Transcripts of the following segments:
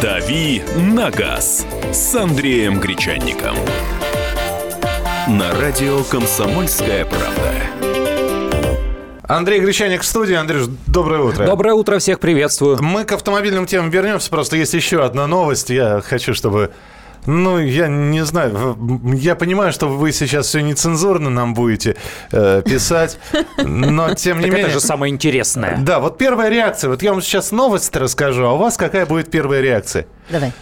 «Дави на газ» с Андреем Гречанником. На радио «Комсомольская правда». Андрей Гречаник в студии. Андрюш, доброе утро. Доброе утро, всех приветствую. Мы к автомобильным темам вернемся, просто есть еще одна новость. Я хочу, чтобы ну, я не знаю. Я понимаю, что вы сейчас все нецензурно нам будете э, писать, но тем не так менее... это же самое интересное. Да, вот первая реакция. Вот я вам сейчас новость расскажу, а у вас какая будет первая реакция? Давай.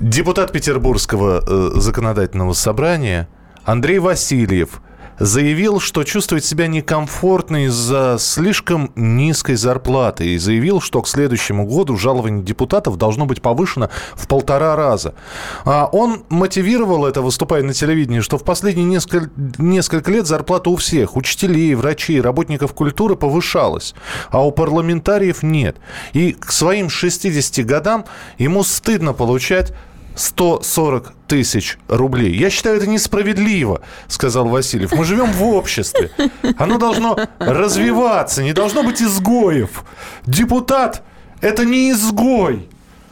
Депутат Петербургского э, законодательного собрания Андрей Васильев – заявил, что чувствует себя некомфортно из-за слишком низкой зарплаты и заявил, что к следующему году жалование депутатов должно быть повышено в полтора раза. А он мотивировал это, выступая на телевидении, что в последние несколько, несколько лет зарплата у всех, учителей, врачей, работников культуры повышалась, а у парламентариев нет. И к своим 60 годам ему стыдно получать 140 тысяч рублей. Я считаю, это несправедливо, сказал Васильев. Мы живем в обществе. Оно должно развиваться, не должно быть изгоев. Депутат – это не изгой,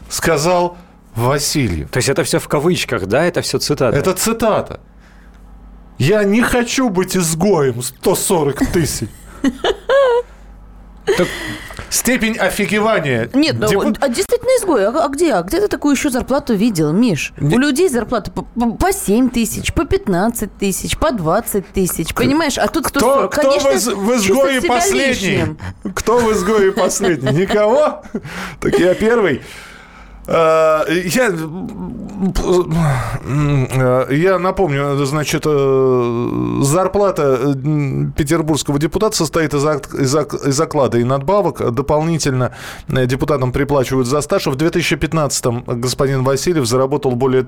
сказал Васильев. То есть это все в кавычках, да? Это все цитата? Это цитата. Я не хочу быть изгоем 140 тысяч. Так степень офигевания. Нет, ну, Депут... а действительно изгой. А, а где? А где ты такую еще зарплату видел, Миш? Не... У людей зарплата по, по 7 тысяч, по 15 тысяч, по 20 тысяч. Понимаешь? А тут 140. Кто, кто Конечно, в, в изгое последний? Лишним. Кто в изгое последний? Никого? Так я первый. Э, я, э, я напомню, значит, э, зарплата петербургского депутата состоит из, из, из оклада и надбавок. Дополнительно депутатам приплачивают за стаж. В 2015-м господин Васильев заработал более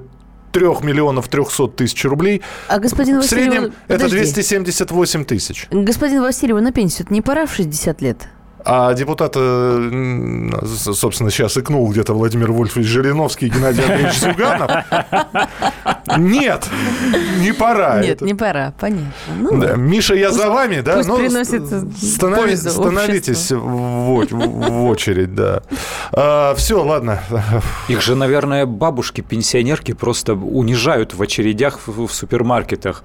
3 миллионов 300 тысяч рублей. А господин Васильев... В среднем подожди. это 278 тысяч. Господин Васильев, на пенсию не пора в 60 лет? А депутат, собственно, сейчас икнул где-то Владимир Вольфович Жириновский и Геннадий Андреевич Зюганов. Нет, не пора. Нет, это. не пора, понятно. Ну, да. Миша, я за вами, да? Пусть Но приносит станови, Становитесь в, в очередь, да. А, все, ладно. Их же, наверное, бабушки-пенсионерки просто унижают в очередях в, в супермаркетах.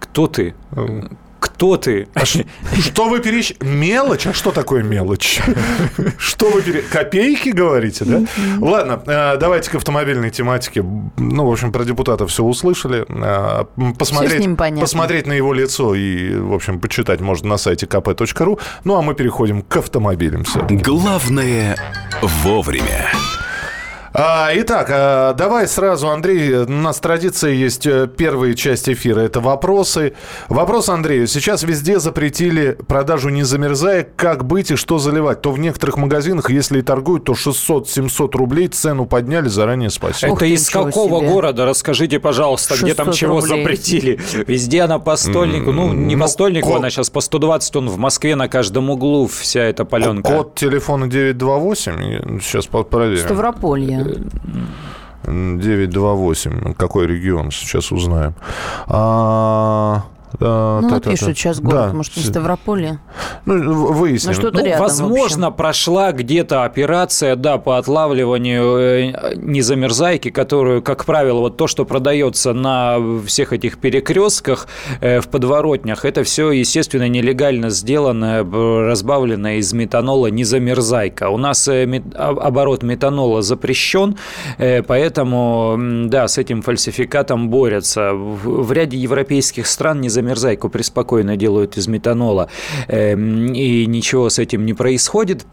Кто ты? Кто ты? А что вы перещ... Мелочь? А что такое мелочь? Что вы пере... Копейки говорите, да? Ладно, э, давайте к автомобильной тематике. Ну, в общем, про депутата все услышали. Э, посмотреть, посмотреть на его лицо и, в общем, почитать можно на сайте kp.ru. Ну, а мы переходим к автомобилям. Главное вовремя. А, итак, а, давай сразу, Андрей, у нас традиция есть э, первая часть эфира, это вопросы. Вопрос Андрею. Сейчас везде запретили продажу не замерзая. Как быть и что заливать? То в некоторых магазинах, если и торгуют, то 600-700 рублей цену подняли, заранее спасибо. Это из какого себе. города? Расскажите, пожалуйста, где там чего рублей. запретили? Везде она по стольнику. Ну, не ну, по стольнику, код... она сейчас по 120 тонн в Москве на каждом углу вся эта паленка. Код телефона 928, сейчас проверим. Ставрополье. 928. Какой регион? Сейчас узнаем. А, ну, та, та, пишут сейчас город, да. может, не Ставрополье. Ну, выясним. Ну, ну, рядом, возможно, прошла где-то операция, да, по отлавливанию э, незамерзайки, которую, как правило, вот то, что продается на всех этих перекрестках э, в подворотнях, это все, естественно, нелегально сделано, разбавлено из метанола незамерзайка. У нас э, оборот метанола запрещен, поэтому, да, с этим фальсификатом борются. В ряде европейских стран незамерзайка замерзайку преспокойно делают из метанола, эм, и ничего с этим не происходит.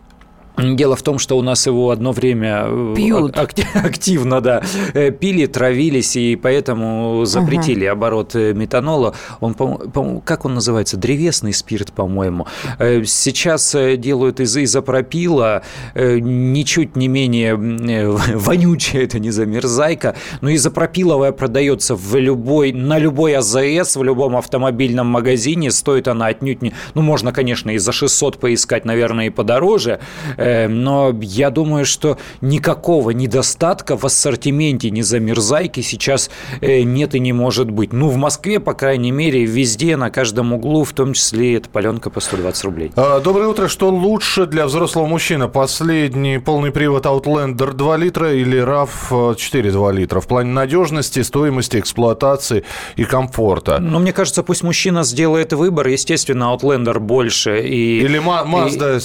Дело в том, что у нас его одно время э, Пьют. активно да, э, пили, травились, и поэтому запретили uh оборот э, метанола. Он, по, как он называется? Древесный спирт, по-моему. Сейчас делают из изопропила, ничуть не менее вонючая это не замерзайка, но изопропиловая продается в любой, на любой АЗС, в любом автомобильном магазине. Стоит она отнюдь не... Ну, можно, конечно, и за 600 поискать, наверное, и подороже, но я думаю, что никакого недостатка в ассортименте незамерзайки сейчас э, нет и не может быть. Ну, в Москве, по крайней мере, везде, на каждом углу, в том числе эта паленка по 120 рублей. А, доброе утро. Что лучше для взрослого мужчины? Последний полный привод Outlander 2 литра или RAV 4 2 литра? В плане надежности, стоимости, эксплуатации и комфорта. Ну, мне кажется, пусть мужчина сделает выбор. Естественно, Outlander больше. И, или Mazda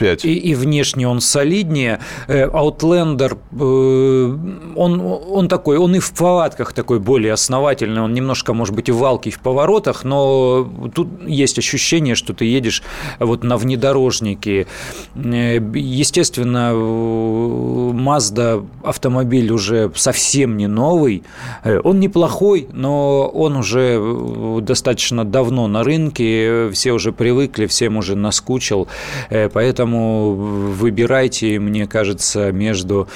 CX-5. И, и внешне он солиднее. Э, Outlander, э, он, он такой, он и в повадках такой более основательный. Он немножко, может быть, и валкий в поворотах, но тут есть ощущение, что ты едешь вот на внедорожнике. Э, естественно, Mazda автомобиль уже совсем не новый. Он неплохой, но он уже достаточно давно на рынке, все уже привыкли, всем уже наскучил. Поэтому выбирайте, мне кажется, между,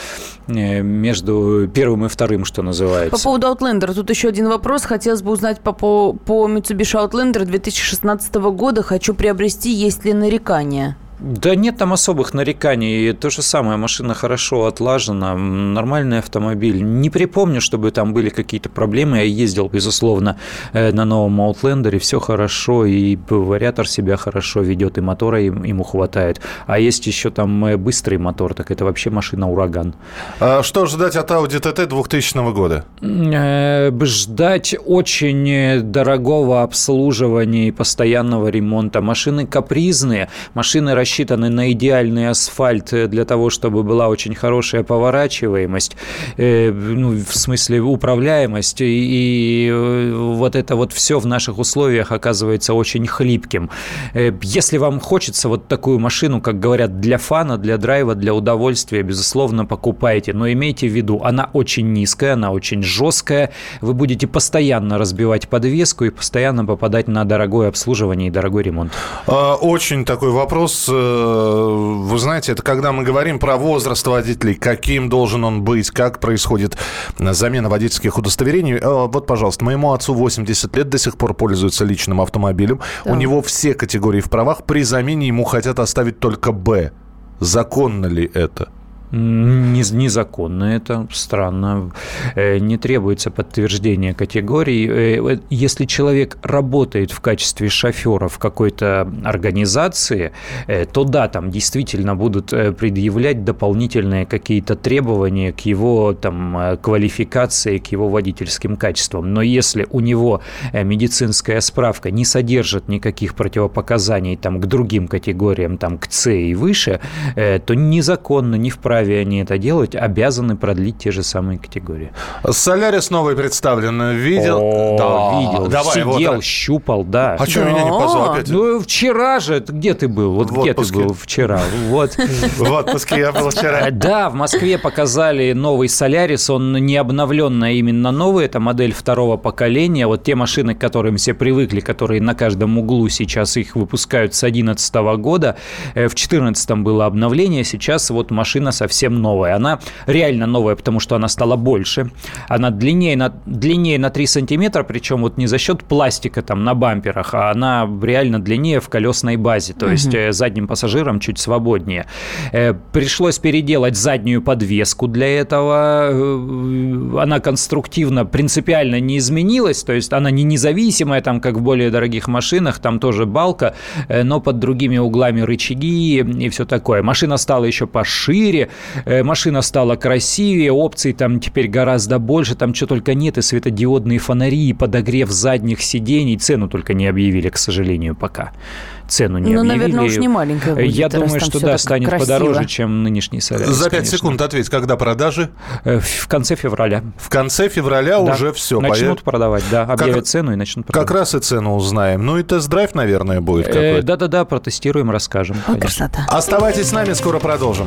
между первым и вторым, что называется. По поводу Outlander, тут еще один вопрос. Хотелось бы узнать по, по, по Mitsubishi Outlander 2016 года. Хочу приобрести, есть ли нарекания? Да нет там особых нареканий. То же самое, машина хорошо отлажена, нормальный автомобиль. Не припомню, чтобы там были какие-то проблемы. Я ездил, безусловно, э, на новом Outlander, все хорошо, и вариатор себя хорошо ведет, и мотора ему хватает. А есть еще там э, быстрый мотор, так это вообще машина-ураган. А что ждать от Audi TT 2000 года? Э, ждать очень дорогого обслуживания и постоянного ремонта. Машины капризные, машины рассчитаны на идеальный асфальт для того, чтобы была очень хорошая поворачиваемость, э, ну, в смысле управляемость, и, и э, вот это вот все в наших условиях оказывается очень хлипким. Э, если вам хочется вот такую машину, как говорят, для фана, для драйва, для удовольствия, безусловно, покупайте, но имейте в виду, она очень низкая, она очень жесткая, вы будете постоянно разбивать подвеску и постоянно попадать на дорогое обслуживание и дорогой ремонт. А, очень такой вопрос Э, вы знаете, это когда мы говорим про возраст водителей, каким должен он быть, как происходит замена водительских удостоверений. Э, вот, пожалуйста, моему отцу 80 лет, до сих пор пользуется личным автомобилем. Да. У него все категории в правах. При замене ему хотят оставить только «Б». Законно ли это? Незаконно это, странно. Э, не требуется подтверждение категории. Э, если человек работает в качестве шофера в какой-то организации, э, то да, там действительно будут предъявлять дополнительные какие-то требования к его там, квалификации, к его водительским качествам. Но если у него медицинская справка не содержит никаких противопоказаний там, к другим категориям, там, к С и выше, то незаконно, не вправе вправе они это делать, обязаны продлить те же самые категории. Солярис новый представлен. Видел? О, да, видел. Давай, Сидел, вот. щупал, да. А что меня не позвал опять? Ну, вчера же. Где ты был? Вот в где отпуске. ты был вчера? Вот. В отпуске я был вчера. Да, в Москве показали новый Солярис. Он не обновленный, а именно новый. Это модель второго поколения. Вот те машины, к которым все привыкли, которые на каждом углу сейчас их выпускают с 2011 года. Э, в 2014 было обновление. Сейчас вот машина совсем совсем новая. Она реально новая, потому что она стала больше. Она длиннее на, длиннее на 3 сантиметра, причем вот не за счет пластика там на бамперах, а она реально длиннее в колесной базе. То угу. есть э, задним пассажирам чуть свободнее. Э, пришлось переделать заднюю подвеску для этого. Э, она конструктивно, принципиально не изменилась. То есть она не независимая, там, как в более дорогих машинах. Там тоже балка, но под другими углами рычаги и все такое. Машина стала еще пошире, машина стала красивее, опций там теперь гораздо больше, там что только нет, и светодиодные фонари, и подогрев задних сидений, цену только не объявили, к сожалению, пока цену не ну, объявили. наверное, уж не маленькая будет, Я думаю, что да, станет красиво. подороже, чем нынешний Солярис. За 5 конечно. секунд ответь, когда продажи? Э, в конце февраля. В конце февраля да. уже все. Начнут появ... продавать, да, объявят как... цену и начнут продавать. Как раз и цену узнаем. Ну и тест-драйв, наверное, будет э, какой-то. Да-да-да, протестируем, расскажем. О, красота. Оставайтесь с нами, скоро продолжим.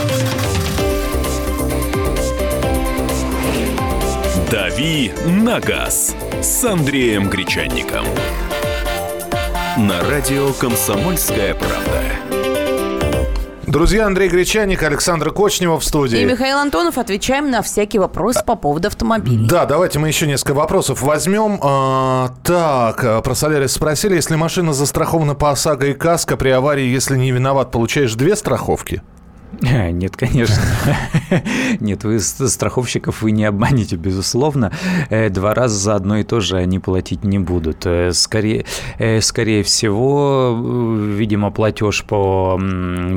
«Дави на газ» с Андреем Гречанником. На радио «Комсомольская правда». Друзья, Андрей Гречаник, Александр Кочнева в студии. И Михаил Антонов. Отвечаем на всякие вопросы по поводу автомобилей. Да, давайте мы еще несколько вопросов возьмем. А, так, а, про Солярис спросили. Если машина застрахована по ОСАГО и КАСКО, при аварии, если не виноват, получаешь две страховки? Нет, конечно. Нет, вы страховщиков вы не обманете, безусловно. Э, два раза за одно и то же они платить не будут. Э, скорее, э, скорее всего, видимо, платеж по,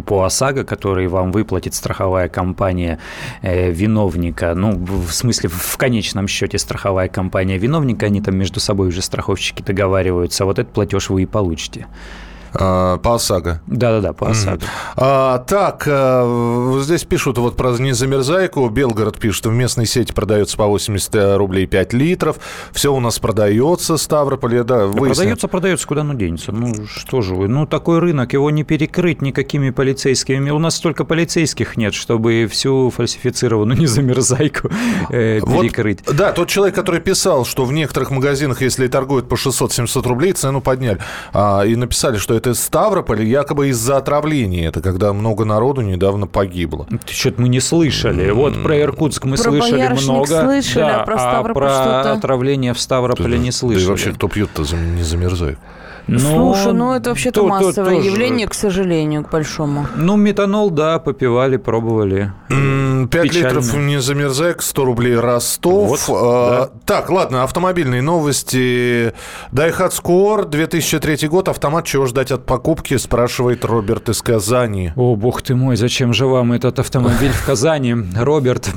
по ОСАГО, который вам выплатит страховая компания виновника, ну, в смысле, в конечном счете страховая компания виновника, они там между собой уже страховщики договариваются, вот этот платеж вы и получите. А, по ОСАГО. Да-да-да, по ОСАГО. А, так, а, здесь пишут вот про незамерзайку. Белгород пишет, в местной сети продается по 80 рублей 5 литров. Все у нас продается, Ставрополе, да. Выяснил. Продается, продается, куда оно денется. Ну, что же вы, ну, такой рынок, его не перекрыть никакими полицейскими. У нас столько полицейских нет, чтобы всю фальсифицированную незамерзайку э, перекрыть. Вот, да, тот человек, который писал, что в некоторых магазинах, если торгуют по 600-700 рублей, цену подняли. А, и написали, что это это из Ставрополя, якобы из-за отравления. Это когда много народу недавно погибло. Что-то мы не слышали. Вот про Иркутск мы про слышали много. слышали, да, а про Ставрополь а про отравление в Ставрополе не слышали. Да и вообще, кто пьет-то не замерзает? Но... Слушай, ну это вообще-то то, массовое то, явление, к сожалению, к большому. Ну, метанол, да, попивали, пробовали. 5 литров не замерзай, 100 рублей Ростов. Вот, а, да. Так, ладно, автомобильные новости. Daihatsu Core, 2003 год, автомат, чего ждать от покупки, спрашивает Роберт из Казани. О, бог ты мой, зачем же вам этот автомобиль в Казани? Роберт,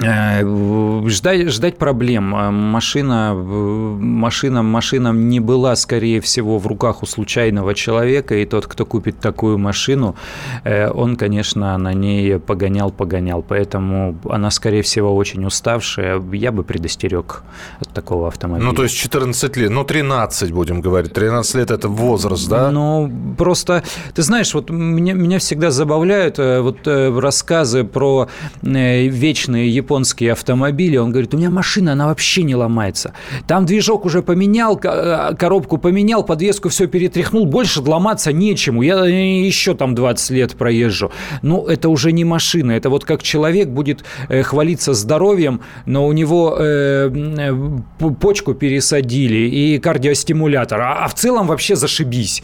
ждать, ждать проблем. Э, машина, машина, машина не была, скорее всего, в руках у случайного человека, и тот, кто купит такую машину, э, он, конечно, на ней погонял, погонял. Поэтому она, скорее всего, очень уставшая. Я бы предостерег от такого автомобиля. Ну, то есть 14 лет, ну, 13, будем говорить. 13 лет – это возраст, да? Ну, просто, ты знаешь, вот меня, меня всегда забавляют вот рассказы про вечные японские японские автомобили, он говорит, у меня машина, она вообще не ломается. Там движок уже поменял, э, коробку поменял, подвеску все перетряхнул, больше ломаться нечему. Я еще там 20 лет проезжу. Ну, это уже не машина, это вот как человек будет э, хвалиться здоровьем, но у него э, э почку пересадили и кардиостимулятор, а, а в целом вообще зашибись.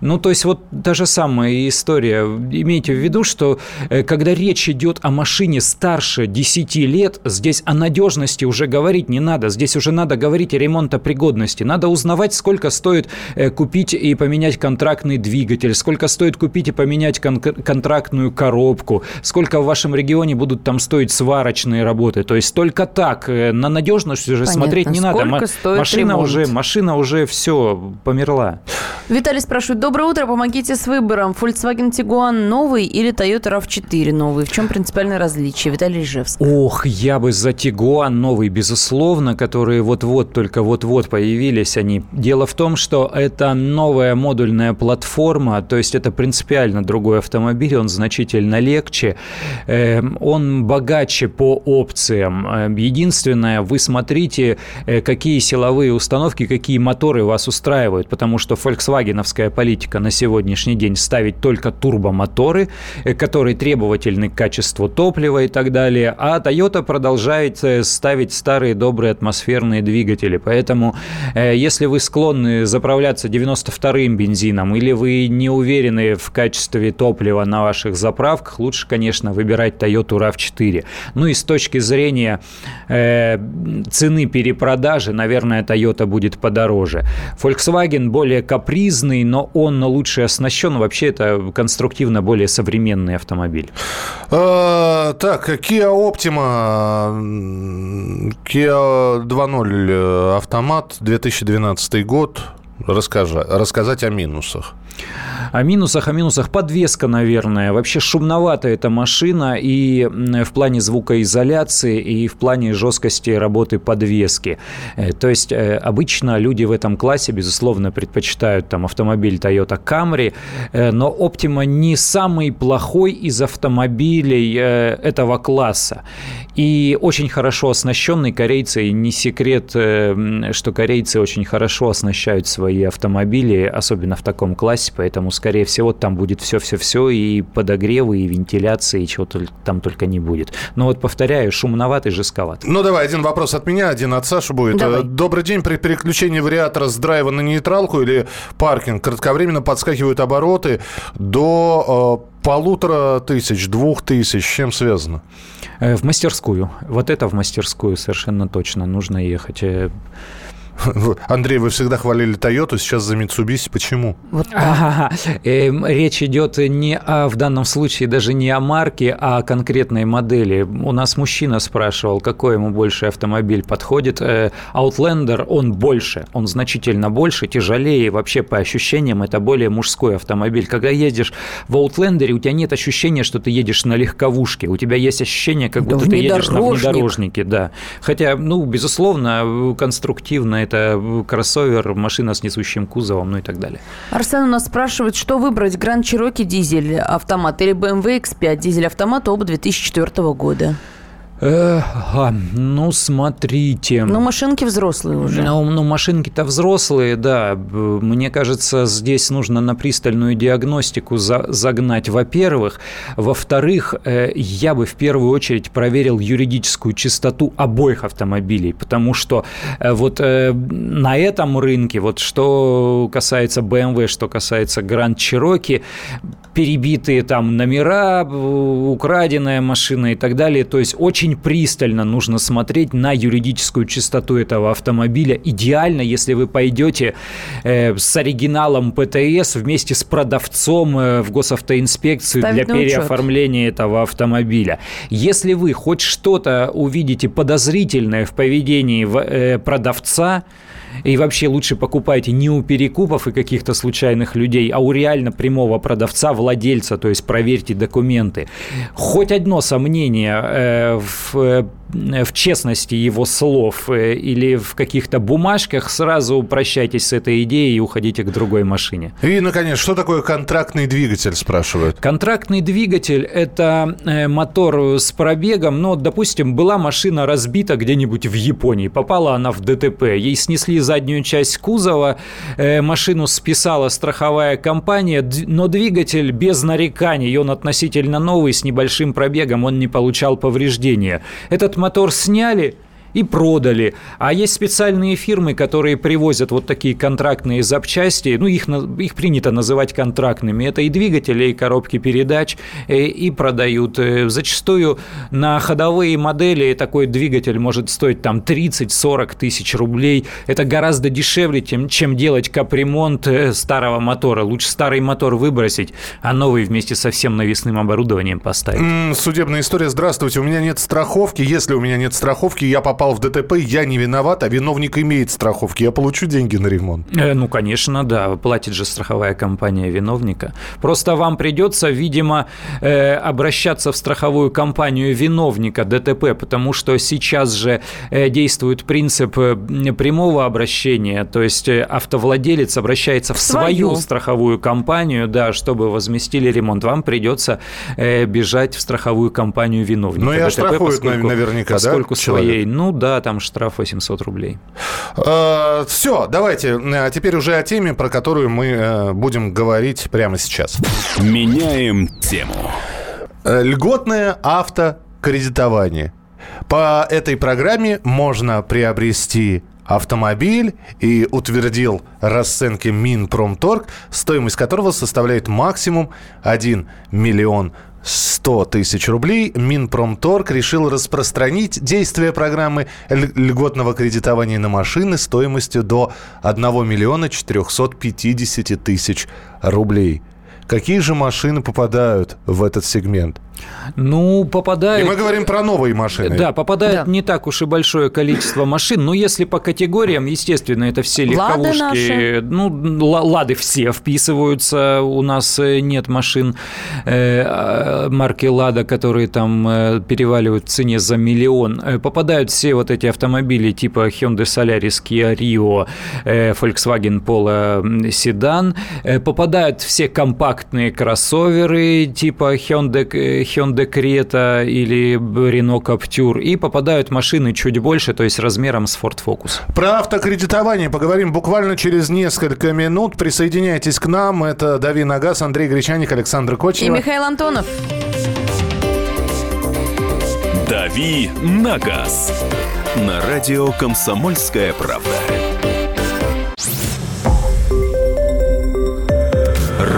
Ну, то есть вот та же самая история. Имейте в виду, что э, когда речь идет о машине старше 10 лет, здесь о надежности уже говорить не надо. Здесь уже надо говорить о ремонтопригодности. Надо узнавать, сколько стоит э, купить и поменять контрактный двигатель, сколько стоит купить и поменять кон- контрактную коробку, сколько в вашем регионе будут там стоить сварочные работы. То есть только так. Э, на надежность уже Понятно. смотреть не сколько надо. Стоит машина ремонт? уже, машина уже все померла. Виталий спрашивает, Доброе утро, помогите с выбором. Volkswagen Tiguan новый или Toyota RAV4 новый? В чем принципиальное различие? Виталий Ижевск. Ох, я бы за Tiguan новый, безусловно, которые вот-вот, только вот-вот появились они. Дело в том, что это новая модульная платформа, то есть это принципиально другой автомобиль, он значительно легче, эм, он богаче по опциям. Эм, единственное, вы смотрите, э, какие силовые установки, какие моторы вас устраивают, потому что фольксвагеновская политика политика на сегодняшний день ставить только турбомоторы, э, которые требовательны к качеству топлива и так далее, а Toyota продолжает э, ставить старые добрые атмосферные двигатели. Поэтому, если вы склонны заправляться 92-м бензином или вы не уверены в качестве топлива на ваших заправках, лучше, конечно, выбирать Toyota RAV4. Ну и с точки зрения э, цены перепродажи, наверное, Toyota будет подороже. Volkswagen более капризный, но он лучше оснащен. Вообще это конструктивно более современный автомобиль. А, так, Kia Optima, Kia 2.0 э, автомат, 2012 год. Расскажи, рассказать о минусах. О минусах, о минусах. Подвеска, наверное. Вообще шумноватая эта машина и в плане звукоизоляции, и в плане жесткости работы подвески. Э, то есть э, обычно люди в этом классе, безусловно, предпочитают там автомобиль Toyota Camry, э, но Optima не самый плохой из автомобилей этого класса. И очень хорошо оснащенный корейцы, и не секрет, что корейцы очень хорошо оснащают свои автомобили, особенно в таком классе, поэтому скорее всего, там будет все-все-все, и подогревы, и вентиляции, и чего там только не будет. Но вот, повторяю, шумноватый, жестковатый. Ну, давай, один вопрос от меня, один от Саши будет. Давай. Добрый день. При переключении вариатора с драйва на нейтралку или паркинг кратковременно подскакивают обороты до э, полутора тысяч, двух тысяч. С чем связано? Э, в мастерскую. Вот это в мастерскую совершенно точно нужно ехать. Э, Андрей, вы всегда хвалили Toyota, сейчас за Mitsubishi. Почему? Вот ага. Эм, речь идет не о, в данном случае даже не о марке, а о конкретной модели. У нас мужчина спрашивал, какой ему больше автомобиль подходит. Э, Outlander, он больше, он значительно больше, тяжелее. Вообще, по ощущениям, это более мужской автомобиль. Когда едешь в Outlander, у тебя нет ощущения, что ты едешь на легковушке. У тебя есть ощущение, как будто да ты едешь на внедорожнике. Да. Хотя, ну, безусловно, конструктивно это кроссовер, машина с несущим кузовом, ну и так далее. Арсен у нас спрашивает, что выбрать, Гранд Чироки дизель автомат или BMW X5 дизель автомат, оба 2004 года? Ага, ну смотрите. Ну машинки взрослые уже. Ну, ну машинки-то взрослые, да. Мне кажется, здесь нужно на пристальную диагностику за, загнать, во-первых. Во-вторых, э, я бы в первую очередь проверил юридическую чистоту обоих автомобилей, потому что э, вот э, на этом рынке, вот что касается BMW, что касается Grand Cherokee, перебитые там номера, украденная машина и так далее, то есть очень пристально нужно смотреть на юридическую чистоту этого автомобиля. Идеально, если вы пойдете э, с оригиналом ПТС вместе с продавцом э, в госавтоинспекцию Ставить для переоформления этого автомобиля. Если вы хоть что-то увидите подозрительное в поведении э, продавца, и вообще лучше покупайте не у перекупов и каких-то случайных людей, а у реально прямого продавца, владельца, то есть проверьте документы. Хоть одно сомнение э, в э, в честности его слов э, или в каких-то бумажках, сразу прощайтесь с этой идеей и уходите к другой машине. И, наконец, что такое контрактный двигатель, спрашивают? Контрактный двигатель – это э, мотор с пробегом, но, допустим, была машина разбита где-нибудь в Японии, попала она в ДТП, ей снесли заднюю часть кузова, э, машину списала страховая компания, но двигатель без нареканий, он относительно новый, с небольшим пробегом, он не получал повреждения. Этот мотор сняли – и продали. А есть специальные фирмы, которые привозят вот такие контрактные запчасти, ну, их, их принято называть контрактными. Это и двигатели, и коробки передач, и, э, и продают. Э, зачастую на ходовые модели такой двигатель может стоить там 30-40 тысяч рублей. Это гораздо дешевле, чем, чем делать капремонт э, старого мотора. Лучше старый мотор выбросить, а новый вместе со всем навесным оборудованием поставить. Судебная история. Здравствуйте, у меня нет страховки. Если у меня нет страховки, я попал попал в ДТП, я не виноват, а виновник имеет страховки. Я получу деньги на ремонт? Э, ну, конечно, да. Платит же страховая компания виновника. Просто вам придется, видимо, э, обращаться в страховую компанию виновника ДТП, потому что сейчас же э, действует принцип прямого обращения, то есть автовладелец обращается в свою, свою страховую компанию, да, чтобы возместили ремонт. Вам придется бежать в страховую компанию виновника. Ну и оштрафуют наверняка, поскольку да, своей, ну, ну да, там штраф 800 рублей. Э, Все, давайте э, теперь уже о теме, про которую мы э, будем говорить прямо сейчас. Меняем тему. Льготное автокредитование. По этой программе можно приобрести автомобиль и утвердил расценки Минпромторг, стоимость которого составляет максимум 1 миллион 100 тысяч рублей. Минпромторг решил распространить действие программы ль- льготного кредитования на машины стоимостью до 1 миллиона 450 тысяч рублей. Какие же машины попадают в этот сегмент? Ну, И попадают... мы говорим про новые машины. Да, попадает Да. не так уж и большое количество машин. Но если по категориям, естественно, это все Лады легковушки. наши. Ну, ла- лады все вписываются. У нас э, нет машин э, э, марки Лада, которые там э, переваливают в цене за миллион. Попадают все вот эти автомобили типа Hyundai Solaris, Kia Rio, Volkswagen Polo. Э, Попадают все компактные кроссоверы типа Hyundai, Hyundai Creta или Renault Captur. И попадают машины чуть больше, то есть размером с Ford Focus. Про автокредитование поговорим буквально через несколько минут. Присоединяйтесь к нам. Это Дави на газ, Андрей Гречаник, Александр И Кочнев. Михаил Антонов. «Дави на газ» на радио «Комсомольская правда».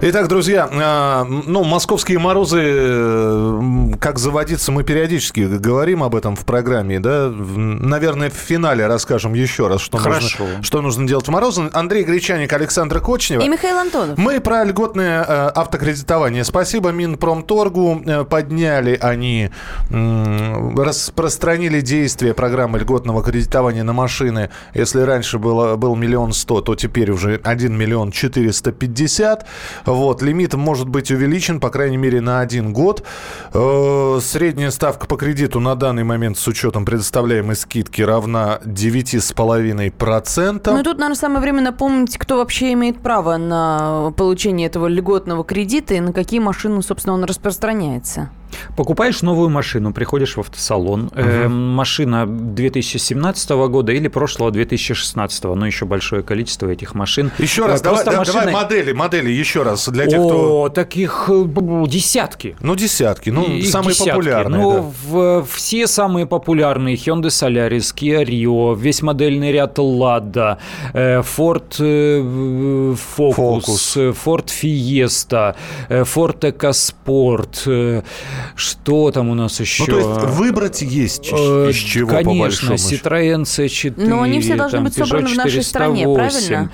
Итак, друзья, а, ну, московские морозы, э, как заводиться, мы периодически говорим об этом в программе, да? Наверное, в финале расскажем еще раз, что, Хорошо. нужно, что нужно делать в морозы. Андрей Гречаник, Александр Кочнева. И Михаил Антонов. Мы про льготное э, автокредитование. Спасибо Минпромторгу. Э, подняли они, распространили действие программы льготного кредитования на машины. Если раньше было, был миллион сто, то теперь уже 1 миллион 450. Вот, лимит может быть увеличен, по крайней мере, на один год. Э, средняя ставка по кредиту на данный момент с учетом предоставляемой скидки равна 9,5%. Ну и тут, наверное, самое время напомнить, кто вообще имеет право на получение этого льготного кредита и на какие машины, собственно, он распространяется. Покупаешь новую машину, приходишь в автосалон. Э, машина 2017 года или прошлого 2016, но еще большое количество этих машин. Еще Э, раз, давай, просто да- давай машины- модели, модели еще раз для тех, кто... О, таких э, десятки. Ну, десятки, ну, Их самые десятки. популярные. Ну, да. в- все самые популярные Hyundai Solaris, Kia Rio, весь модельный ряд Lada, э, Ford Focus, Focus. Ford Fiesta, Ford EcoSport, что там у нас еще? Ну, то есть выбрать есть Э, из чего, по Конечно. Citroёn C4. Но они все должны там быть собраны Peugeot в нашей стране, 408. правильно?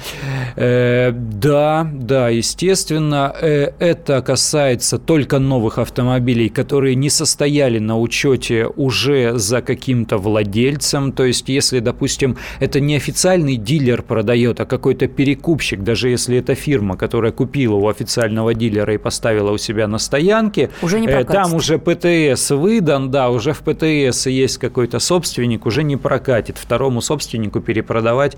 Э, да, да, естественно. Э, это касается только новых автомобилей, которые не состояли на учете уже за каким-то владельцем. То есть, если, допустим, это не официальный дилер продает, а какой-то перекупщик, даже если это фирма, которая купила у официального дилера и поставила у себя на стоянке, Уже не э, прокатит. Уже ПТС выдан, да, уже в ПТС есть какой-то собственник, уже не прокатит. Второму собственнику перепродавать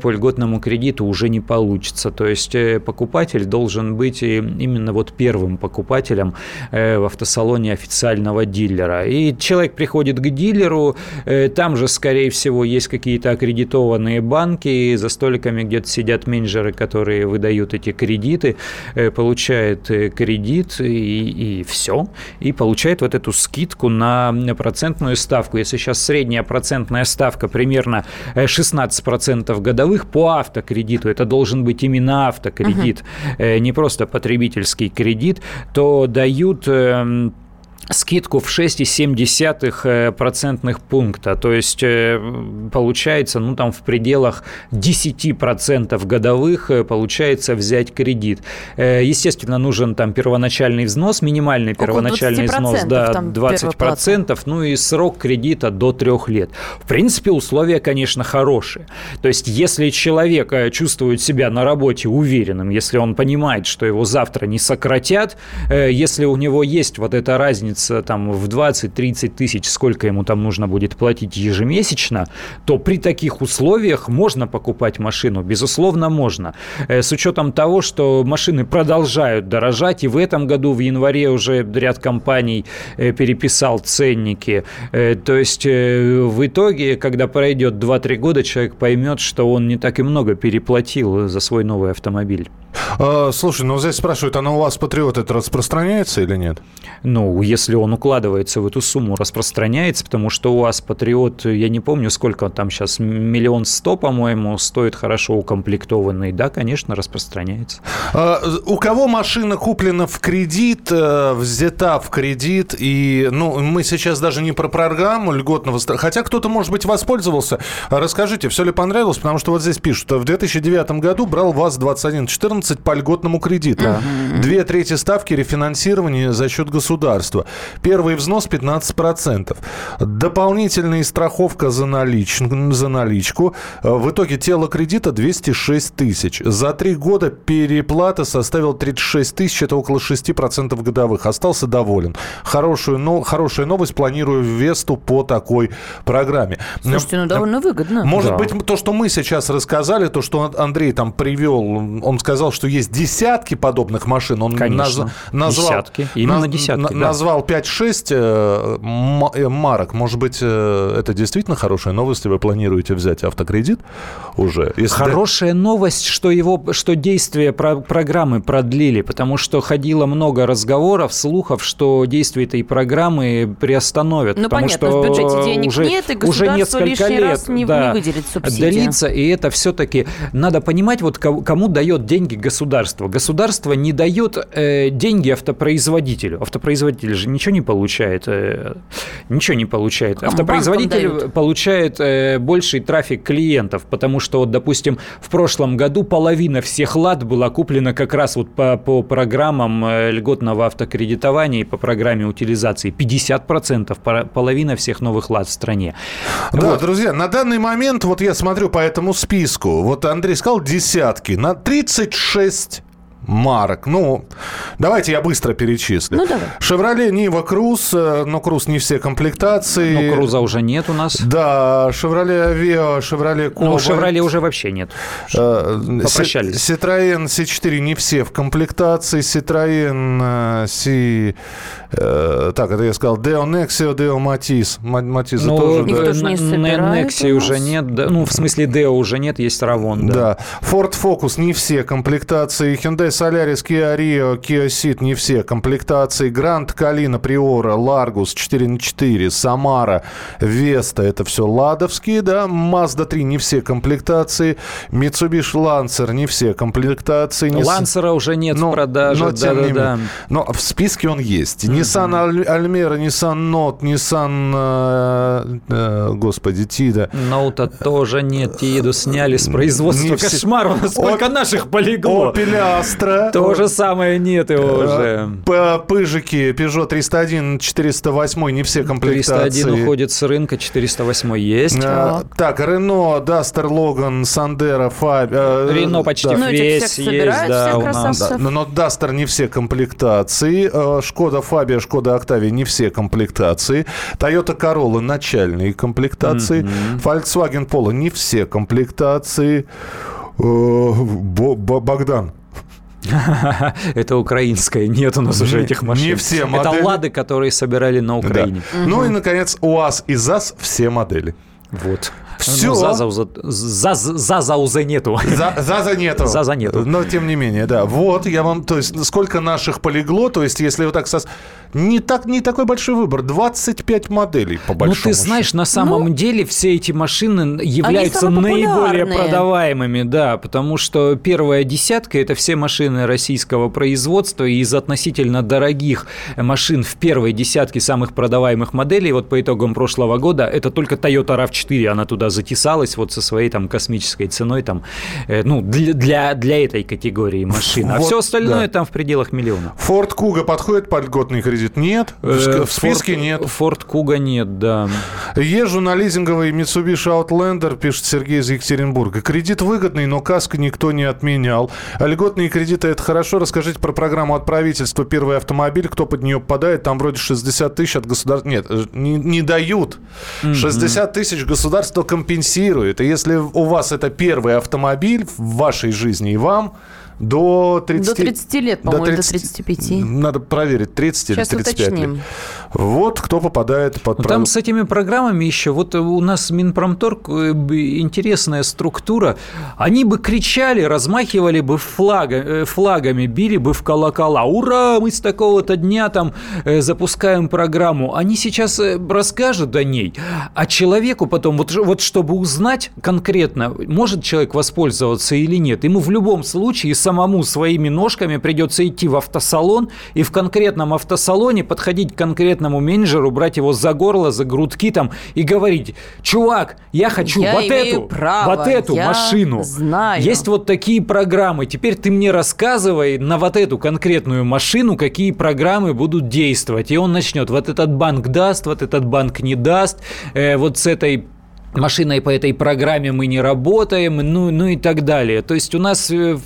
по льготному кредиту уже не получится. То есть э, покупатель должен быть э, именно вот первым покупателем э, в автосалоне официального дилера. И человек приходит к дилеру, там же, скорее всего, есть какие-то аккредитованные банки, и за столиками где-то сидят менеджеры, которые выдают эти кредиты, получает кредит и, и все, и получает вот эту скидку на процентную ставку. Если сейчас средняя процентная ставка примерно э, 16% годовых по автокредиту, это должен быть именно автокредит, э, не просто потребительский кредит, то дают... скидку в 6,7 процентных пункта. То есть э, получается, ну там в пределах 10% годовых э, получается взять кредит. Э, естественно, нужен там первоначальный взнос, минимальный первоначальный взнос, да, 20%, ну и срок кредита до 3 лет. В принципе, условия, конечно, хорошие. То есть, если человек чувствует себя на работе уверенным, если он понимает, что его завтра не сократят, если у него есть вот эта разница разница там в 20-30 тысяч, сколько ему там нужно будет платить ежемесячно, то при таких условиях можно покупать машину, безусловно, можно. Э, с учетом того, что машины продолжают дорожать, и в этом году, в январе уже ряд компаний э, переписал ценники. Э, то есть в итоге, когда пройдет 2-3 года, человек поймет, что он не так и много переплатил за свой новый автомобиль. А, слушай, ну здесь спрашивают, а на у вас Патриот это распространяется или нет? Ну, если он укладывается в эту сумму, распространяется, потому что у вас Патриот, я не помню, сколько там сейчас, миллион сто, по-моему, стоит хорошо укомплектованный. Да, конечно, распространяется. А, у кого машина куплена в кредит, э, взята в кредит, и, ну, мы сейчас даже не про программу льготного хотя кто-то, может быть, воспользовался. Расскажите, все ли понравилось, потому что вот здесь пишут, в 2009 году брал ВАЗ-2114 14 по льготному кредиту. Да. Две трети ставки рефинансирования за счет государства. Первый взнос 15%. Дополнительная страховка за, налич... за наличку. В итоге тело кредита 206 тысяч. За три года переплата составила 36 тысяч, это около 6% годовых. Остался доволен. Хорошую, но... Хорошая новость, планирую Весту по такой программе. Слушайте, ну довольно выгодно. Может да. быть, то, что мы сейчас рассказали, то, что Андрей там привел, он сказал, что есть десятки подобных машин. Он Конечно, наз, назвал, десятки. Именно на, десятки, на, да. Назвал 5-6 э, э, марок. Может быть, э, это действительно хорошая новость, и вы планируете взять автокредит уже? Если хорошая да... новость, что, его, что действие про программы продлили, потому что ходило много разговоров, слухов, что действие этой программы приостановят. Ну, потому понятно, что в бюджете денег уже, нет, и уже несколько лишний лет раз не, да, не выделит субсидии. Длится, и это все-таки надо понимать, вот кому дает деньги государство. Государство не дает э, деньги автопроизводителю. Автопроизводитель же ничего не получает. Э, ничего не получает. Автопроизводитель получает э, больший трафик клиентов, потому что, вот, допустим, в прошлом году половина всех лад была куплена как раз вот по, по программам э, льготного автокредитования и по программе утилизации. 50% половина всех новых лад в стране. Да, вот. друзья, на данный момент, вот я смотрю по этому списку, вот Андрей сказал десятки, на 36 fascist марок. Ну, давайте я быстро перечислю. Ну, давай. «Шевроле Нива Круз», э, но «Круз» не все комплектации. Ну, «Круза» уже нет у нас. Да, «Шевроле Авиа», «Шевроле Кобальт». Ну, «Шевроле» уже вообще нет. Э, Попрощались. «Ситроен С4» не все в комплектации. «Ситроен Си...» э, Так, это я сказал. «Део Нексио», «Део Матис». Матис ну, тоже, никто да. же не Некси уже нет. Да, ну, в смысле, «Део» уже нет, есть «Равон». Да. да. «Форд Фокус» не все комплектации. «Hyundai Solaris, Kia Rio, Kia Ceed, не все комплектации. Гранд, Калина, Приора, Ларгус 4 на 4, Самара, Веста, это все ладовские, да. Mazda 3 не все комплектации. Mitsubishi Lancer не все комплектации. Лансера уже нет но, в продаже. Но, тем да, не да, да. но в списке он есть. Mm-hmm. Nissan Almera, Nissan Note, Nissan, э, господи, Тида. Ноута тоже нет. Тиду сняли с производства. Не Кошмар, все... сколько Оп... наших полегло. Opel Astra. То же самое нет его э, уже. Пыжики, Peugeot 301, 408, не все комплектации. 301 уходит с рынка, 408 есть. А, так, Renault, Duster, Logan, Sandero, Fab. Renault почти да. весь ну, есть, да, у нас. Но Duster не все комплектации. Шкода Фабия, Шкода Октавия не все комплектации. Toyota Corolla начальные комплектации. Volkswagen Polo не все комплектации. Богдан, Это украинская. Нет у нас уже этих машин. Не все модели. Это лады, которые собирали на Украине. Ну и, наконец, УАЗ и ЗАЗ все модели. Вот. Все. Ну, Зазауза, заз, Зазауза нету. За, Заза нету. Заза нету. Но тем не менее, да. Вот, я вам, то есть, сколько наших полегло, то есть, если вот так сос... не, так, не такой большой выбор, 25 моделей, по Ну, большому ты знаешь, на самом Ну, деле все эти машины являются наиболее продаваемыми, да, потому что первая десятка – это все машины российского производства, и из относительно дорогих машин в первой десятке самых продаваемых моделей, вот по итогам прошлого года, это только Toyota RAV4, она туда затесалась вот со своей там космической ценой, там, э, ну, для, для, для этой категории машин, а Вот, все остальное да. там в пределах миллиона. Форд Куга подходит под льготный кредит? Нет. В, ск- в списке Э, Форд- нет. Форд Куга нет, да. Езжу на лизинговый Mitsubishi Outlander, пишет Сергей из Екатеринбурга. Кредит выгодный, но каско никто не отменял. А льготные кредиты – это хорошо. Расскажите про программу от правительства «Первый автомобиль». Кто под нее попадает? Там вроде 60 тысяч от государства. Нет, э, не, не дают. 60 тысяч государство компенсирует. И если у вас это первый автомобиль в вашей жизни и вам, до 30, До 30 лет, по-моему, или до 35. Надо проверить, 30 Сейчас или 35 уточним. лет. Вот кто попадает под Ну, правило. там с этими программами еще, вот у нас Минпромторг, э, интересная структура, они бы кричали, размахивали бы флага, э, флагами, били бы в колокола. Ура, мы с такого-то дня там э, запускаем программу. Они сейчас расскажут о ней, а человеку потом, вот, вот чтобы узнать конкретно, может человек воспользоваться или нет, ему в любом случае самому своими ножками придется идти в автосалон и в конкретном автосалоне подходить к конкретному менеджеру, брать его за горло, за грудки там и говорить, чувак, я хочу Я вот эту, право, вот эту я машину. знаю». Есть вот такие программы. Теперь ты мне рассказывай на вот эту конкретную машину, какие программы будут действовать. И он начнет. Вот этот банк даст, вот этот банк не даст. Э, вот с этой машиной по этой программе мы не работаем, ну, ну и так далее. То есть у нас, э,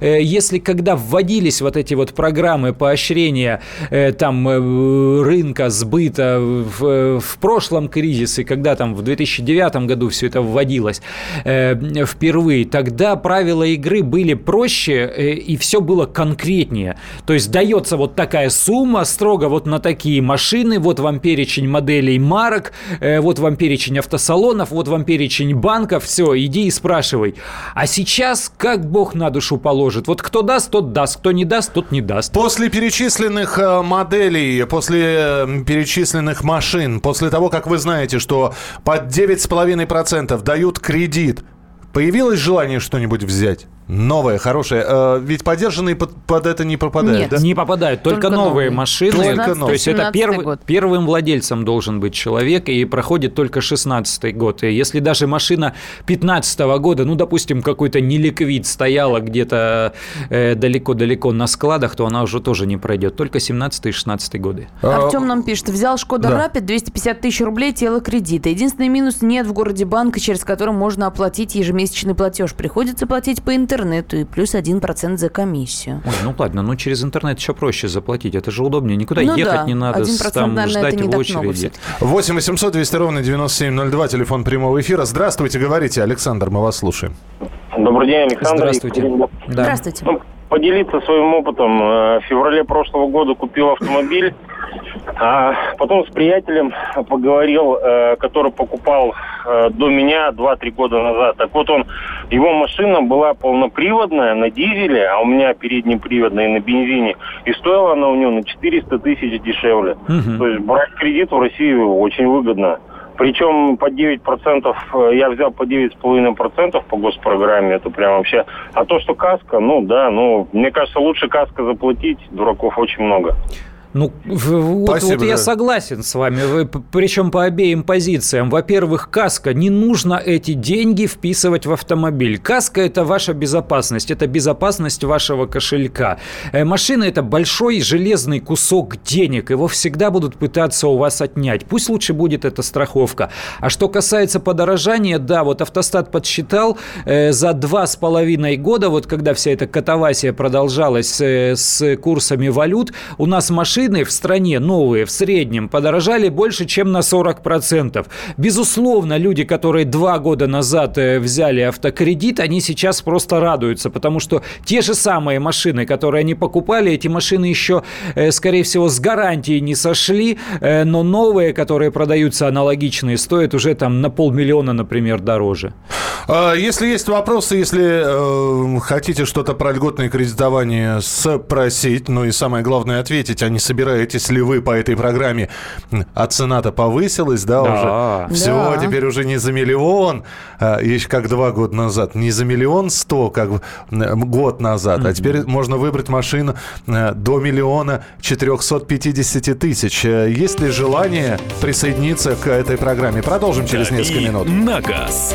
если когда вводились вот эти вот программы поощрения э, там э, рынка, сбыта в, в прошлом кризисе, когда там в 2009 году все это вводилось э, впервые, тогда правила игры были проще э, и все было конкретнее. То есть дается вот такая сумма строго вот на такие машины, вот вам перечень моделей марок, э, вот вам перечень автосалонов, вот вам перечень банков, все, иди и спрашивай. А сейчас как бог на душу положит. Вот кто даст, тот даст, кто не даст, тот не даст. После перечисленных э, моделей, после э, перечисленных машин, после того, как вы знаете, что под 9,5% дают кредит, появилось желание что-нибудь взять? Новое, хорошее. Э, ведь подержанные под, под это не попадают, Нет. да? Не попадают, только, Только новые новые. машины. Только То новые. есть это 17-й первый, год. первым владельцем должен быть человек, и проходит только 16 год. И если даже машина 15 года, ну, допустим, какой-то неликвид стояла где-то э, далеко-далеко на складах, то она уже тоже не пройдет. Только 17 и 16 годы. Артем нам пишет, взял Шкода да. Рапид 250 тысяч рублей, тело кредита. Единственный минус, нет в городе банка, через который можно оплатить ежемесячный платеж. Приходится платить по интернету и плюс 1% за комиссию. Ой, ну ладно, ну через интернет еще проще заплатить. Это же удобнее. Никуда Ну ехать да, не надо, 1%, с- там наверное, ждать в очереди. всё-таки. 8 800 200 ровно 9702, телефон прямого эфира. Здравствуйте, говорите, Александр, мы вас слушаем. Добрый день, Александр. Здравствуйте. Да. Здравствуйте. Ну, поделиться своим опытом. Э, В феврале прошлого года купил автомобиль, а потом с приятелем поговорил, э, который покупал до меня 2-3 года назад. Так вот он, его машина была полноприводная на дизеле, а у меня переднеприводная на бензине. И стоила она у него на 400 тысяч дешевле. Мгм. То есть брать кредит в России очень выгодно. Причем по 9%, э, я взял по 9,5% по госпрограмме, это прям вообще... А то, что каска, ну да, ну, мне кажется, лучше каска заплатить, дураков очень много. Ну, вот, Спасибо, вот я да. согласен с вами, причем по обеим позициям. Во-первых, каска. Не нужно эти деньги вписывать в автомобиль. Каска – это ваша безопасность, это безопасность вашего кошелька. Э, Машина – это большой железный кусок денег, его всегда будут пытаться у вас отнять. Пусть лучше будет эта страховка. А что касается подорожания, да, вот автостат подсчитал, э, за два с половиной года, вот когда вся эта катавасия продолжалась э, с курсами валют, у нас машины машины в стране новые в среднем подорожали больше, чем на 40%. Безусловно, люди, которые два года назад э, взяли автокредит, они сейчас просто радуются, потому что те же самые машины, которые они покупали, эти машины еще, э, скорее всего, с гарантией не сошли, э, но новые, которые продаются аналогичные, стоят уже там на полмиллиона, например, дороже. А, если есть вопросы, если э, хотите что-то про льготное кредитование спросить, ну и самое главное ответить, а не собираетесь ли вы по этой программе, а цена-то повысилась, да, Да. уже? Все, Да. теперь уже не за миллион, а, еще как два года назад, не за миллион сто, как год назад, а теперь можно выбрать машину э, до миллиона 450 тысяч. Э, Есть ли желание присоединиться к этой программе? Продолжим через несколько «Дави минут. на газ»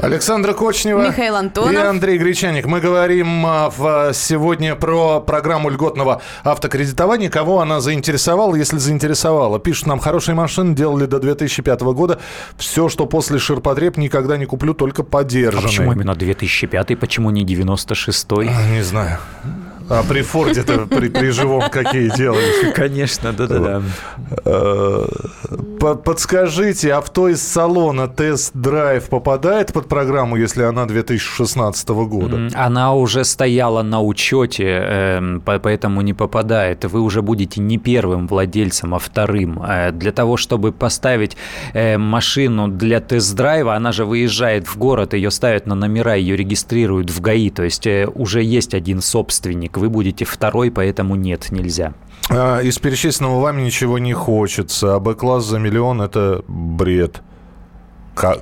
Александра Кочнева Михаил Антонов. и Андрей Гречаник. Мы говорим а, в- сегодня про программу льготного автокредитования. Кого она заинтересовала, если заинтересовала. Пишут нам, хорошие машины делали до 2005 года. Все, что после ширпотреб, никогда не куплю, только А подержанные. почему именно 2005 почему не 96-й? А, Не знаю. А при Форде-то при, при живом какие делали? Конечно, да-да-да. Э, по- Подскажите, авто из салона тест-драйв попадает под программу, если она 2016 года? Она уже стояла на учете, эм, по- поэтому не попадает. Вы уже будете не первым владельцем, а вторым. Э, Для того, чтобы поставить э, машину для тест-драйва, она же выезжает в город, ее ставят на номера, ее регистрируют в ГАИ. То есть уже есть один собственник, вы будете второй, поэтому нет, нельзя. А, Из перечисленного вами ничего не хочется. А Б-класс за миллион – это бред.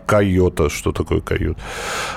Кайота. Что такое кайот?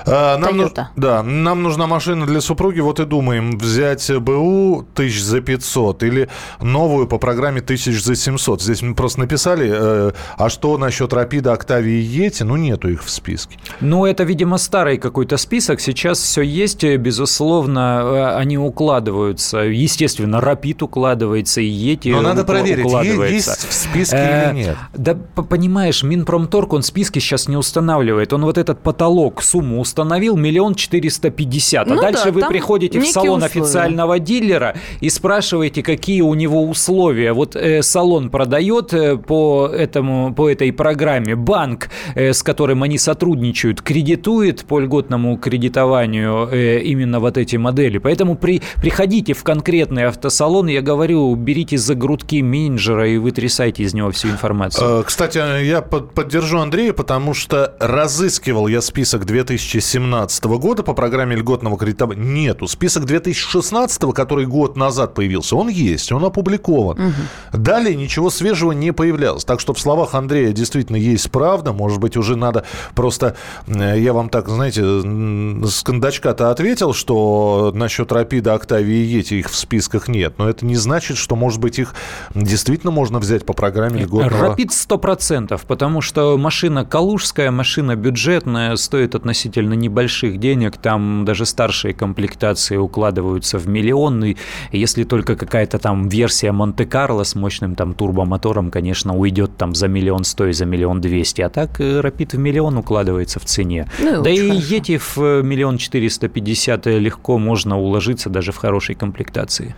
А, нам ну- Тойота. да, нам нужна машина для супруги. Вот и думаем, взять БУ тысяч за 500 или новую по программе тысяч за 700. Здесь мы просто написали, э, а что насчет Рапида, Октавии и Ети? Ну, нету их в списке. Ну, это, видимо, старый какой-то список. Сейчас все есть, э, безусловно, э, они укладываются. Естественно, Рапид укладывается, и Ети Но надо проверить, укладывается. есть в списке Э, или нет. Да, понимаешь, Минпромторг, он списки сейчас не устанавливает. Он вот этот потолок, сумму установил, миллион четыреста пятьдесят. А Ну дальше да, вы приходите в салон условия. официального дилера и спрашиваете, какие у него условия. Вот э, салон продает э, по, этому, по этой программе, банк, э, с которым они сотрудничают, кредитует по льготному кредитованию э, именно вот эти модели. Поэтому при, приходите в конкретный автосалон, я говорю, берите за грудки менеджера и вытрясайте из него всю информацию. Э, Кстати, я под- поддержу Андрея, потому что разыскивал я список 2017 года по программе льготного кредитования. Нету. Список 2016, который год назад появился, он есть, он опубликован. Далее ничего свежего не появлялось. Так что в словах Андрея действительно есть правда. Может быть, уже надо просто... э, Я вам так, знаете, с кондачка-то ответил, что насчет Рапида, Октавии и Ети их в списках нет. Но это не значит, что, может быть, их действительно можно взять по программе льготного... Рапид 100%, потому что машина калужская, машина бюджетная, стоит относительно небольших денег, там даже старшие комплектации укладываются в миллионный, если только какая-то там версия Монте-Карло с мощным там турбомотором, конечно, уйдет там за миллион сто и за миллион двести, а так э, Рапид в миллион укладывается в цене. Ну и да и хорошо. Ети в э, миллион четыреста пятьдесят легко можно уложиться даже в хорошей комплектации.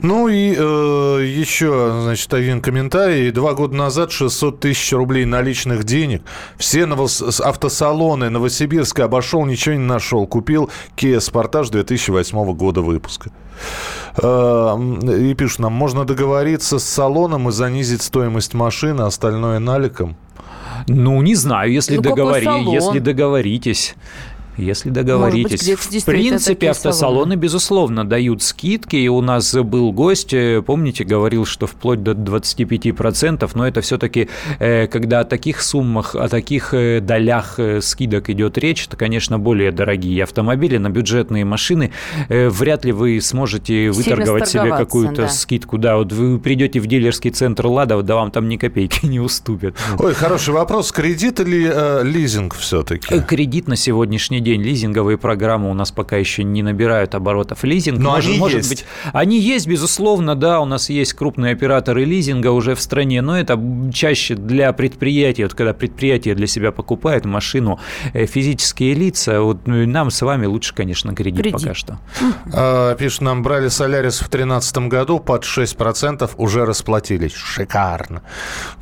Ну и э, еще, значит, один комментарий. Два года назад 600 тысяч рублей наличных денег. Все с- автосалоны Новосибирска обошел, ничего не нашел. Купил Kia Sportage 2008 года выпуска. Э, и пишут нам, можно договориться с салоном и занизить стоимость машины, остальное наликом. Ну, не знаю, если, Ну, договори- если договоритесь. Если договоритесь. где-то в действительно принципе, автосалоны, салоны. безусловно, дают скидки. И у нас был гость, э, помните, говорил, что вплоть до 25%, но это все-таки, э, когда о таких суммах, о таких э, долях скидок идет речь, это, конечно, более дорогие автомобили. На бюджетные машины вряд ли вы сможете выторговать себе какую-то да. скидку. Да, вот вы придете в дилерский центр «Лада», да вам там ни копейки не уступят. Ой, хороший вопрос. Кредит или э, лизинг все-таки? Кредит на сегодняшний день, лизинговые программы у нас пока еще не набирают оборотов. Лизинг, Но может, они может есть. быть, они есть, безусловно, да, у нас есть крупные операторы лизинга уже в стране, но это чаще для предприятий, вот когда предприятие для себя покупает машину, э, физические лица, вот ну, и нам с вами лучше, конечно, кредит, Кредит. пока что. Пишут, нам брали Солярис в 2013 году под 6%, уже расплатились. Шикарно.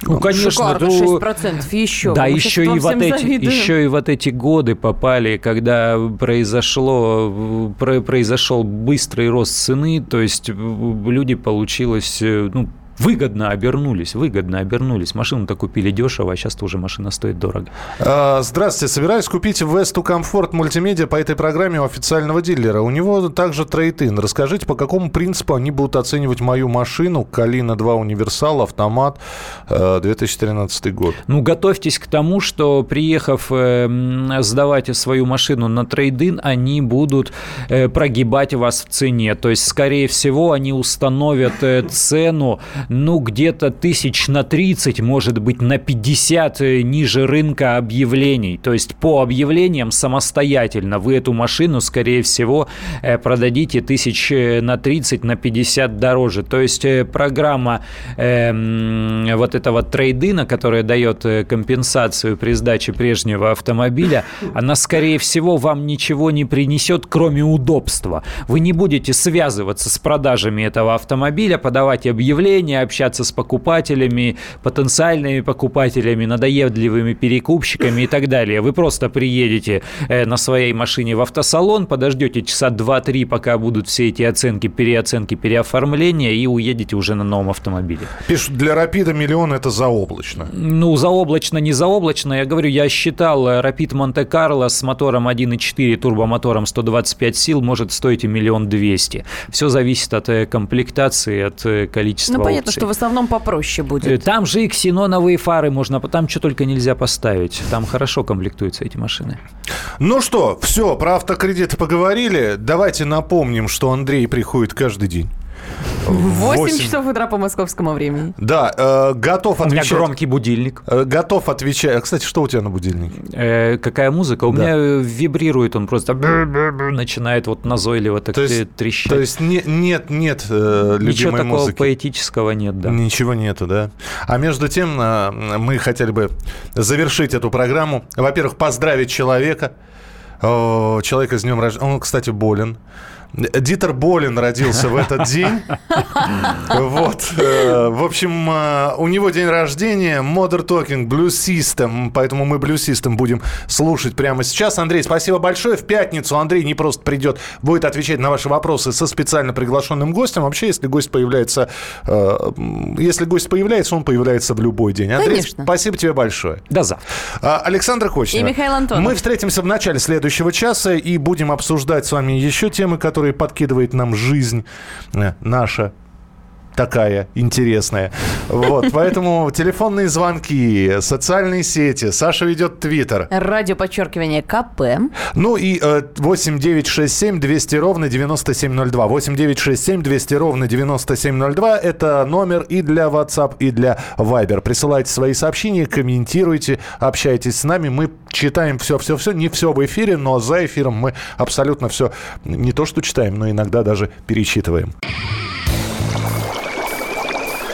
Ну, конечно, Шикарно, то- 6% еще. Да, еще и, вот эти, завидуем. еще и вот эти годы попали, когда произошло, про- произошел быстрый рост цены, то есть люди получилось, э, ну, выгодно обернулись, выгодно обернулись. Машину-то купили дешево, а сейчас тоже машина стоит дорого. Э, Здравствуйте. Собираюсь купить Весту Комфорт мультимедиа по этой программе у официального дилера. У него также трейд-ин. Расскажите, по какому принципу они будут оценивать мою машину? Калина 2 Универсал, автомат, э, 2013 год. Ну, готовьтесь к тому, что приехав э, сдавать свою машину на трейдин, они будут э, прогибать вас в цене. То есть, скорее всего, они установят э, цену, ну, где-то тысяч на 30, может быть, на 50 э, ниже рынка объявлений. То есть, по объявлениям самостоятельно вы эту машину, скорее всего, э, продадите тысяч э, на 30, на 50 дороже. То есть, программа э, вот этого трейдина, которая дает компенсацию при сдаче прежнего автомобиля, она, скорее всего, вам ничего не принесет, кроме удобства. Вы не будете связываться с продажами этого автомобиля, подавать объявления, общаться с покупателями, потенциальными покупателями, надоедливыми перекупщиками и так далее. Вы просто приедете э, на своей машине в автосалон, подождете часа 2-3, пока будут все эти оценки, переоценки, переоформления, и уедете уже на новом автомобиле. Пишут, для Рапида миллион это заоблачно. Ну, заоблачно, не заоблачно. Я говорю, я считал, э, Rapid Монте-Карло с мотором 1.4, турбомотором 125 сил может стоить и миллион двести. Все зависит от э, комплектации, от количества Ну, понятно, опций. что в основном попроще Э, будет. Там же и ксеноновые фары можно, там что только нельзя поставить. Там хорошо комплектуются эти машины. Ну что, все, про автокредиты поговорили. Давайте напомним, что Андрей приходит каждый день. В 8 восемь. часов утра по московскому времени. Да, э, готов У меня отвечать. громкий будильник. Э, Готов отвечать. А, Кстати, что у тебя на будильнике? Э, какая музыка? У Да. меня э, вибрирует он просто начинает вот назойливо так То есть- э, трещать. То есть не- нет, нет э, любимой Ничего такого музыки. поэтического нет, да. Ничего нету, да. А между тем э, мы хотели бы завершить эту программу. Во-первых, поздравить человека. Э, Человека с днем рождения. Он, кстати, болен. Дитер Болин родился в этот день. Вот. Э, В общем, э, у него день рождения. Modern Talking, Blue System. Поэтому мы Blue System будем слушать прямо сейчас. Андрей, спасибо большое. В пятницу Андрей не просто придет, будет отвечать на ваши вопросы со специально приглашенным гостем. Вообще, если гость появляется, э, если гость появляется, он появляется в любой день. Андрей, Конечно. спасибо тебе большое. До завтра. А, Александр Кочнев. И Михаил Антонов. Мы встретимся в начале следующего часа и будем обсуждать с вами еще темы, которые подкидывает нам жизнь э, наша такая интересная. Вот, поэтому телефонные звонки, социальные сети. Саша ведет Твиттер. Радио подчеркивание КП. Ну и э, 8 9 6 7 200 ровно 9702. 8 9 6 7 200 ровно 9702. Это номер и для WhatsApp, и для Viber. Присылайте свои сообщения, комментируйте, общайтесь с нами. Мы читаем все-все-все. Не все в эфире, но за эфиром мы абсолютно все не то что читаем, но иногда даже перечитываем.